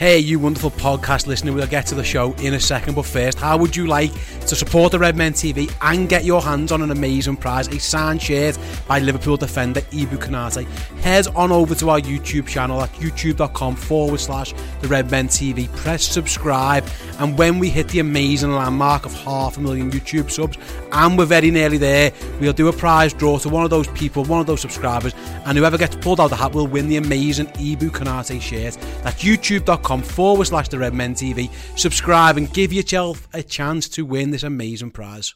Hey, you wonderful podcast listener, we'll get to the show in a second, but first, how would you like to support the Redmen TV and get your hands on an amazing prize, a signed shirt by Liverpool defender Ibou Konaté? Head on over to our YouTube channel at youtube.com forward slash the Redmen TV, press subscribe, and when we hit the amazing landmark of half a million YouTube subs, and we're very nearly there, we'll do a prize draw to one of those people, one of those subscribers, and whoever gets pulled out of the hat will win the amazing Ibou Konaté shirt. That's youtube.com forward slash the Red Men TV. Subscribe and give yourself a chance to win this amazing prize.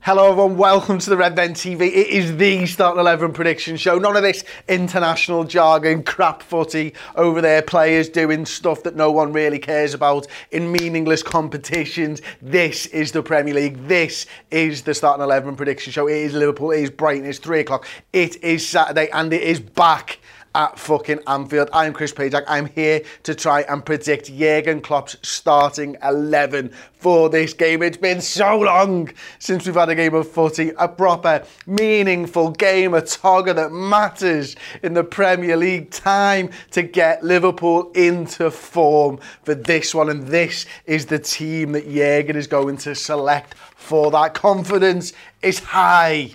Hello everyone, welcome to the Red Men TV. It is the Start 11 prediction show. None of this international jargon, crap footy over there, players doing stuff that no one really cares about in meaningless competitions. This is the Premier League. This is the Start 11 prediction show. It is Liverpool, it is Brighton, it's 3 o'clock. It is Saturday and it is back at fucking Anfield. I'm Chris Pajak. I'm here to try and predict Jurgen Klopp's starting 11 for this game. It's been so long since we've had a game of footy, a proper, meaningful game, a togger that matters in the Premier League. Time to get Liverpool into form for this one, and this is the team that Jurgen is going to select for that. Confidence is high.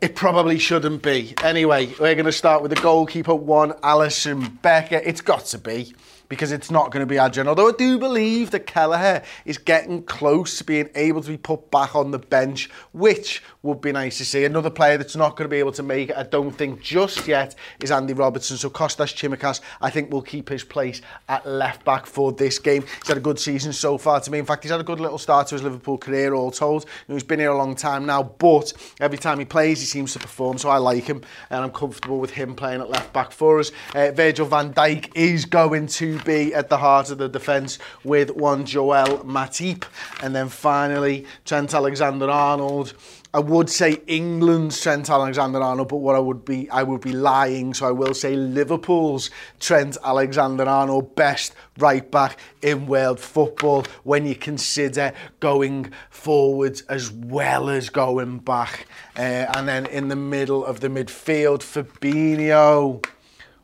It probably shouldn't be. Anyway, we're going to start with the goalkeeper one, Alisson Becker. It's got to be because it's not going to be Adrian. Although I do believe that Kelleher is getting close to being able to be put back on the bench, which would be nice to see. Another player that's not going to be able to make it, I don't think just yet, is Andy Robertson. So Kostas Tsimikas, I think, will keep his place at left back for this game. He's had a good season so far to me. In fact, he's had a good little start to his Liverpool career, all told. He's been here a long time now, but every time he plays, he seems to perform. So I like him, and I'm comfortable with him playing at left back for us. Uh, Virgil van Dijk is going to be at the heart of the defence with one Joel Matip. And then finally, Trent Alexander-Arnold. I would say England's Trent Alexander-Arnold, but what I would be, I would be lying. So I will say Liverpool's Trent Alexander-Arnold, best right back in world football when you consider going forwards as well as going back. Uh, and then in the middle of the midfield, Fabinho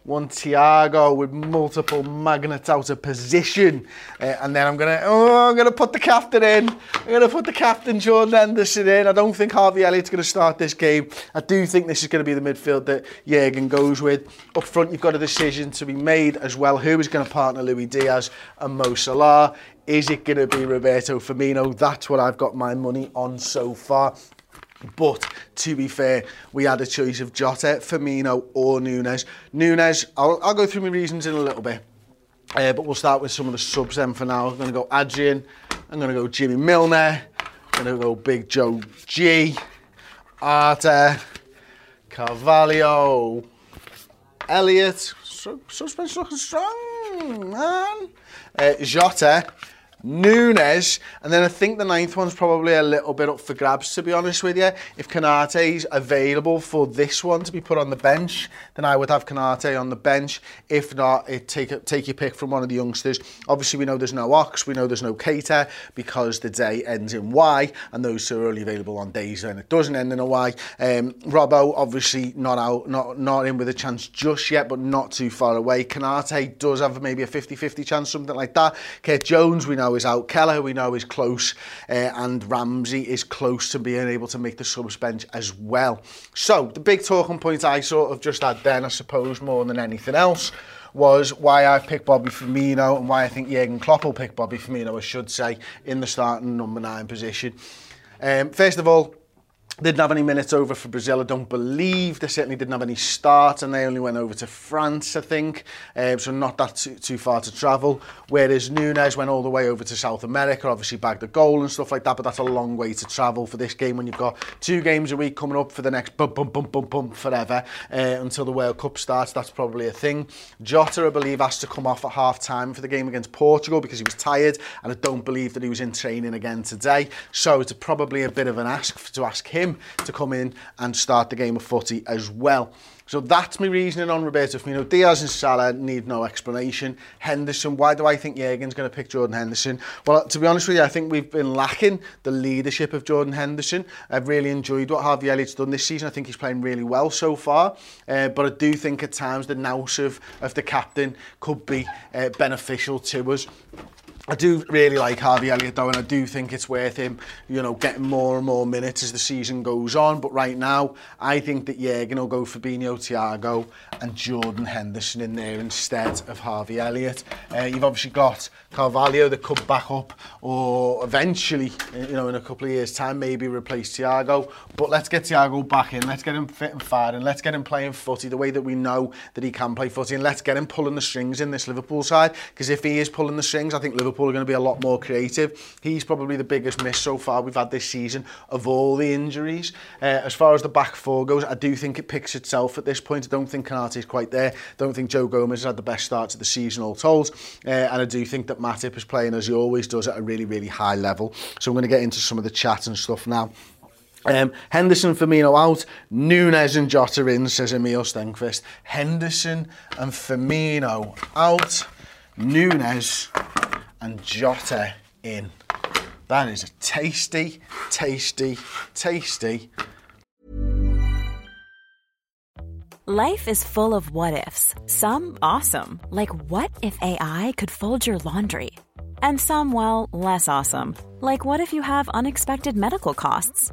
one Thiago with multiple magnets out of position. Uh, and then I'm going to, oh, I'm going to put the captain in. I'm going to put the captain Jordan Henderson in. I don't think Harvey Elliott's going to start this game. I do think this is going to be the midfield that Jurgen goes with. Up front, you've got a decision to be made as well. Who is going to partner Luis Diaz and Mo Salah? Is it going to be Roberto Firmino? That's what I've got my money on so far. But to be fair, we had a choice of Jota, Firmino or Nunez. Nunez, I'll, I'll go through my reasons in a little bit. Uh, but we'll start with some of the subs then for now. I'm going to go Adrian. I'm going to go Jimmy Milner. I'm going to go Big Joe G. Arthur. Carvalho. Elliott. Suspense looking strong, man. Uh, Jota. Nunez, and then I think the ninth one's probably a little bit up for grabs, to be honest with you. If Konaté's available for this one to be put on the bench, then I would have Konaté on the bench. If not, it take, take your pick from one of the youngsters. Obviously, we know there's no Ox, we know there's no Keita, because the day ends in Y, and those two are only available on days when it doesn't end in a Y. Um, Robbo, obviously, not out, not, not in with a chance just yet, but not too far away. Konaté does have maybe a 50-50 chance, something like that. Kate Jones, we know is out. Kelleher, we know, is close, uh, and Ramsay is close to being able to make the subs bench as well. So, the big talking point I sort of just had then, I suppose, more than anything else, was why I picked Bobby Firmino and why I think Jurgen Klopp will pick Bobby Firmino, I should say, in the starting number nine position. Um, first of all, didn't have any minutes over for Brazil, I don't believe. They certainly didn't have any starts and they only went over to France, I think. Um, so not that too, too far to travel. Whereas Nunez went all the way over to South America, obviously bagged a goal and stuff like that, but that's a long way to travel for this game when you've got two games a week coming up for the next bump, bump, bump, bump, bump forever uh, until the World Cup starts. That's probably a thing. Jota, I believe, has to come off at half time for the game against Portugal because he was tired and I don't believe that he was in training again today. So it's probably a bit of an ask to ask him him to come in and start the game of footy as well. So that's my reasoning on Roberto Firmino. Diaz and Salah need no explanation. Henderson, why do I think Jurgen's going to pick Jordan Henderson? Well, to be honest with you, I think we've been lacking the leadership of Jordan Henderson. I've really enjoyed what Harvey Elliott's done this season. I think he's playing really well so far. Uh, but I do think at times the nous of, of the captain could be uh, beneficial to us. I do really like Harvey Elliott though, and I do think it's worth him, you know, getting more and more minutes as the season goes on. But right now, I think that Jurgen will go Fabinho, Thiago and Jordan Henderson in there instead of Harvey Elliott. Uh, you've obviously got Carvalho that could back up or eventually, you know, in a couple of years' time, maybe replace Thiago. But let's get Thiago back in. Let's get him fit and firing. Let's get him playing footy the way that we know that he can play footy. And let's get him pulling the strings in this Liverpool side. Because if he is pulling the strings, I think Liverpool are going to be a lot more creative. He's probably the biggest miss so far we've had this season of all the injuries. Uh, as far as the back four goes, I do think it picks itself at this point. I don't think Konaté is quite there. I don't think Joe Gomez has had the best start to the season all told. Uh, and I do think that Matip is playing as he always does at a really, really high level. So I'm going to get into some of the chat and stuff now. Um, Henderson, Firmino out. Nunez and Jota in, says Emil Stenquist. Henderson and Firmino out. Nunez and Jota in. That is a tasty, tasty, tasty. Life is full of what ifs. Some awesome, like what if AI could fold your laundry? And some, well, less awesome, like what if you have unexpected medical costs?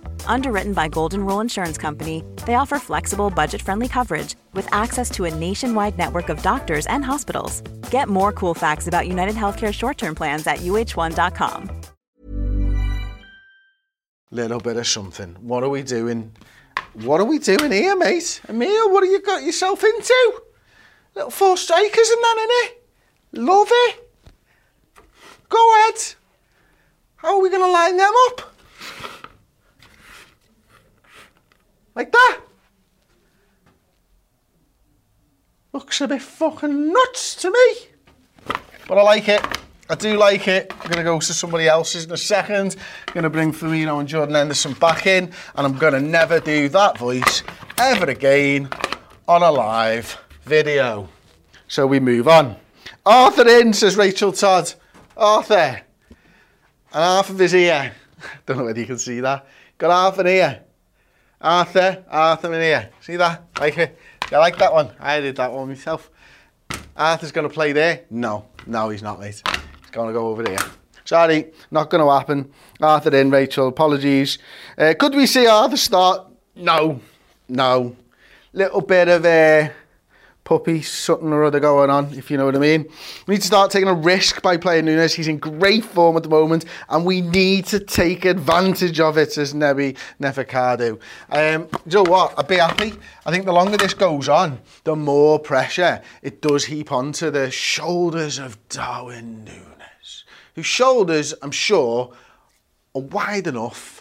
Underwritten by Golden Rule Insurance Company, they offer flexible, budget friendly coverage with access to a nationwide network of doctors and hospitals. Get more cool facts about United Healthcare short term plans at uh1.com. Little bit of something. What are we doing? What are we doing here, mate? Emil, what have you got yourself into? Little four strikers and that it. Love it. Go ahead. How are we going to line them up? Like that. Looks a bit fucking nuts to me. But I like it. I do like it. I'm going to go to somebody else's in a second. I'm going to bring Firmino and Jordan Henderson back in. And I'm going to never do that voice ever again on a live video. So we move on. Arthur in, says Rachel Todd. Arthur. And half of his ear. Don't know whether you can see that. Got half an ear. Arthur, Arthur in here. See that? Like it? You like that one? I did that one myself. Arthur's going to play there? No. No, he's not, mate. He's going to go over there. Sorry, not going to happen. Arthur in, Rachel, apologies. Uh, could we see Arthur start? No. No. Little bit of a... Puppy, something or other going on, if you know what I mean. We need to start taking a risk by playing Nunez. He's in great form at the moment, and we need to take advantage of it, as Nebi Neferkadu. Um, you know what? I'd be happy. I think the longer this goes on, the more pressure it does heap onto the shoulders of Darwin Nunez, whose shoulders, I'm sure, are wide enough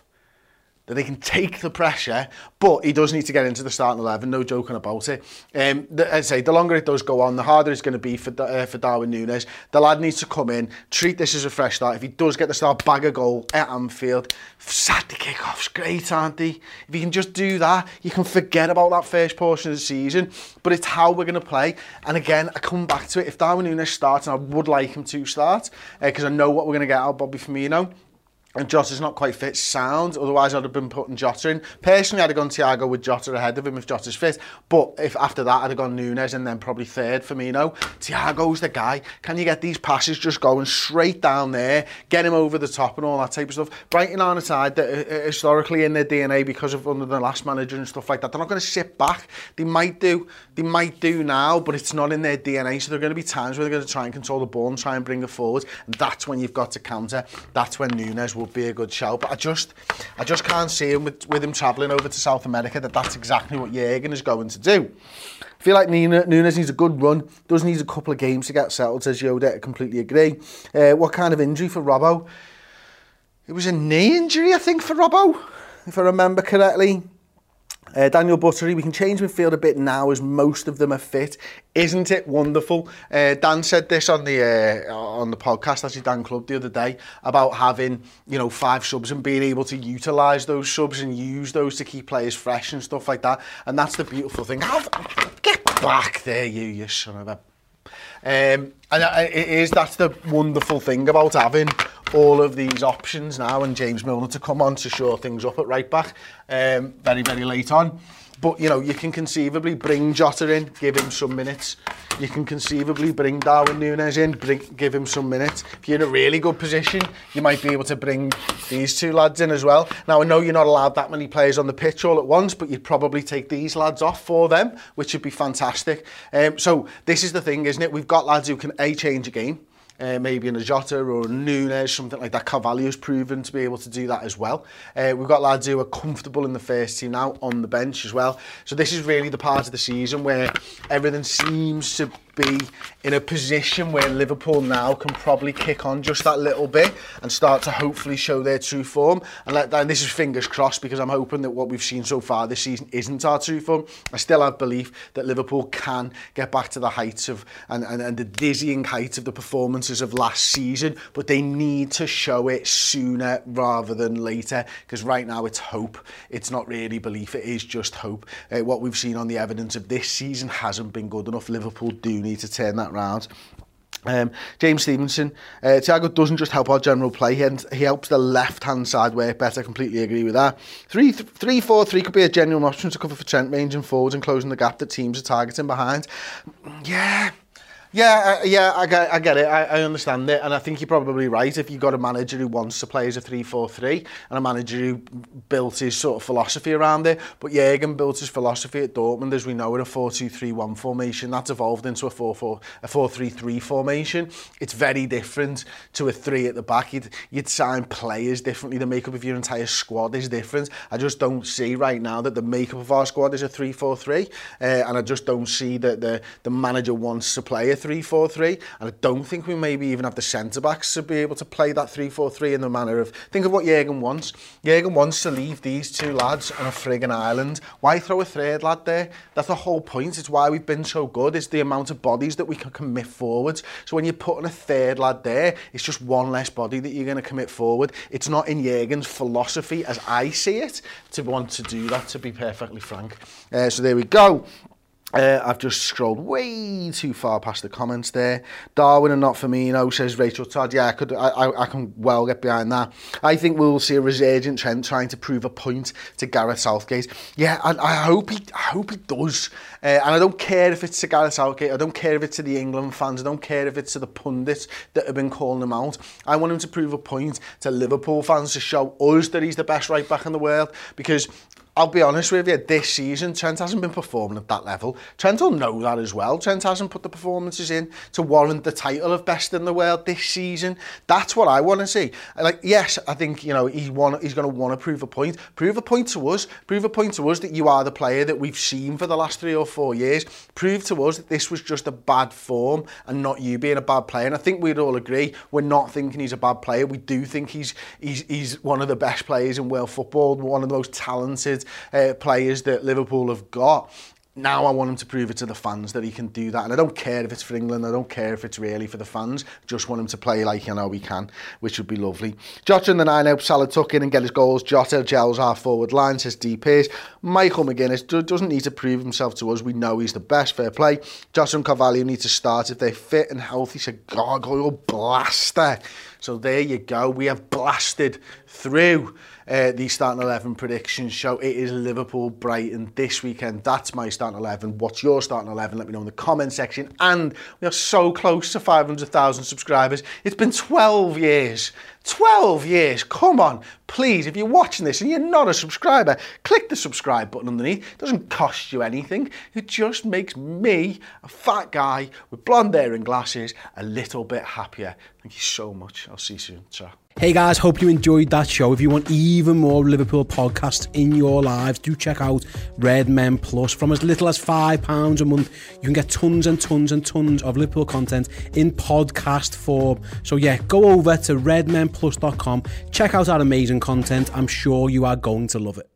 that they can take the pressure, but he does need to get into the starting 11, no joking about it. Um, the, I say, the longer it does go on, the harder it's going to be for, uh, for Darwin Nunez. The lad needs to come in, treat this as a fresh start. If he does get the start, bag a goal at Anfield, Saturday kick-offs, great, aren't they? If you can just do that, you can forget about that first portion of the season, but it's how we're going to play. And again, I come back to it. If Darwin Nunez starts, and I would like him to start, because uh, I know what we're going to get out of Bobby Firmino, and Jota's not quite fit sound, otherwise I'd have been putting Jota in. Personally, I'd have gone Thiago with Jota ahead of him if Jota's fit, but if after that I'd have gone Nunez and then probably third Firmino. Thiago's the guy. Can you get these passes just going straight down there, get him over the top and all that type of stuff? Brighton on a side that uh, uh, historically in their DNA because of under the last manager and stuff like that, they're not going to sit back. They might do, they might do now, but it's not in their DNA, so there are going to be times where they're going to try and control the ball and try and bring it forward, and that's when you've got to counter. That's when Nunez would be a good shout. But I just, I just can't see him with, with him travelling over to South America that that's exactly what Jurgen is going to do. I feel like Nina, Nunes needs a good run, does need a couple of games to get settled, says Yoda, I completely agree. Uh, what kind of injury for Robbo? It was a knee injury, I think, for Robbo, if I remember correctly. Uh, Daniel Buttery, we can change midfield a bit now as most of them are fit. Isn't it wonderful? Uh, Dan said this on the uh, on the podcast, actually Dan Club the other day, about having you know five subs and being able to utilise those subs and use those to keep players fresh and stuff like that. And that's the beautiful thing. Get back there, you, you son of a... Um, and it is, that's the wonderful thing about having all of these options now and James Milner to come on to shore things up at right back um, very, very late on. But, you know, you can conceivably bring Jota in, give him some minutes. You can conceivably bring Darwin Nunez in, bring, give him some minutes. If you're in a really good position, you might be able to bring these two lads in as well. Now, I know you're not allowed that many players on the pitch all at once, but you'd probably take these lads off for them, which would be fantastic. Um, so this is the thing, isn't it? We've got lads who can A, change a game, uh, maybe in a Jota or a Nunez, something like that. Carvalho's proven to be able to do that as well. Uh, we've got lads who are comfortable in the first team now on the bench as well. So this is really the part of the season where everything seems to be in a position where Liverpool now can probably kick on just that little bit and start to hopefully show their true form. And, let, and this is fingers crossed because I'm hoping that what we've seen so far this season isn't our true form. I still have belief that Liverpool can get back to the heights of and, and, and the dizzying heights of the performances of last season, but they need to show it sooner rather than later because right now it's hope. It's not really belief, it is just hope. Uh, what we've seen on the evidence of this season hasn't been good enough. Liverpool do need to turn that round. Um, James Stevenson, uh, Thiago doesn't just help our general play, he, he helps the left-hand side work better, I completely agree with that. 3 3 4 3 could be a genuine option to cover for Trent ranging forwards and closing the gap that teams are targeting behind. Yeah, Yeah, uh, yeah, I get, I get it. I, I understand it, and I think you're probably right. If you've got a manager who wants to play as a 3-4-3 and a manager who built his sort of philosophy around it, but Jurgen built his philosophy at Dortmund, as we know, in a 4-2-3-1 formation. That's evolved into a 4-4, a 4-3-3 formation. It's very different to a three at the back. You'd, you'd sign players differently. The makeup of your entire squad is different. I just don't see right now that the makeup of our squad is a 3-4-3, uh, and I just don't see that the the manager wants to play a 3-4-3 and I don't think we maybe even have the centre backs to be able to play that 3-4-3 in the manner of think of what Jurgen wants. Jurgen wants to leave these two lads on a friggin island. Why throw a third lad there? That's the whole point. It's why we've been so good it's the amount of bodies that we can commit forwards so when you're putting a third lad there it's just one less body that you're going to commit forward. It's not in Jurgen's philosophy as I see it to want to do that to be perfectly frank. Uh, so there we go Uh, I've just scrolled way too far past the comments there. Darwin and not Firmino, says Rachel Todd. Yeah, I, could, I, I, I can well get behind that. I think we'll see a resurgent Trent trying to prove a point to Gareth Southgate. Yeah, and I hope he, I hope he does. Uh, and I don't care if it's to Gareth Southgate. I don't care if it's to the England fans. I don't care if it's to the pundits that have been calling him out. I want him to prove a point to Liverpool fans to show us that he's the best right back in the world because I'll be honest with you, this season Trent hasn't been performing at that level. Trent will know that as well. Trent hasn't put the performances in to warrant the title of best in the world this season. That's what I want to see. Like, yes, I think you know he he's going to want to prove a point. Prove a point to us. Prove a point to us that you are the player that we've seen for the last three or four years. Prove to us that this was just a bad form and not you being a bad player. And I think we'd all agree we're not thinking he's a bad player. We do think he's he's he's one of the best players in world football, one of the most talented uh, players that Liverpool have got. Now I want him to prove it to the fans that he can do that. And I don't care if it's for England, I don't care if it's really for the fans. Just want him to play like you know he can, which would be lovely. Jota in the nine helps Salah tuck in and get his goals. Jota gels our forward line, says DPs. Michael McGuinness doesn't need to prove himself to us. We know he's the best. Fair play. Jota and Carvalho need to start if they're fit and healthy. Said gargoyle blaster. So there you go. We have blasted through uh, the starting 11 predictions show. It is Liverpool Brighton this weekend. That's my starting 11. What's your starting 11? Let me know in the comment section. And we are so close to 500,000 subscribers. It's been 12 years. 12 years. Come on. Please, if you're watching this and you're not a subscriber, click the subscribe button underneath. It doesn't cost you anything. It just makes me, a fat guy with blonde hair and glasses, a little bit happier. Thank you so much. I'll see you soon. Ciao. Hey guys, hope you enjoyed that show. If you want even more Liverpool podcasts in your lives, do check out Red Men Plus. From as little as £5 a month, you can get tons and tons and tons of Liverpool content in podcast form. So yeah, go over to redmenplus.com, check out our amazing content. I'm sure you are going to love it.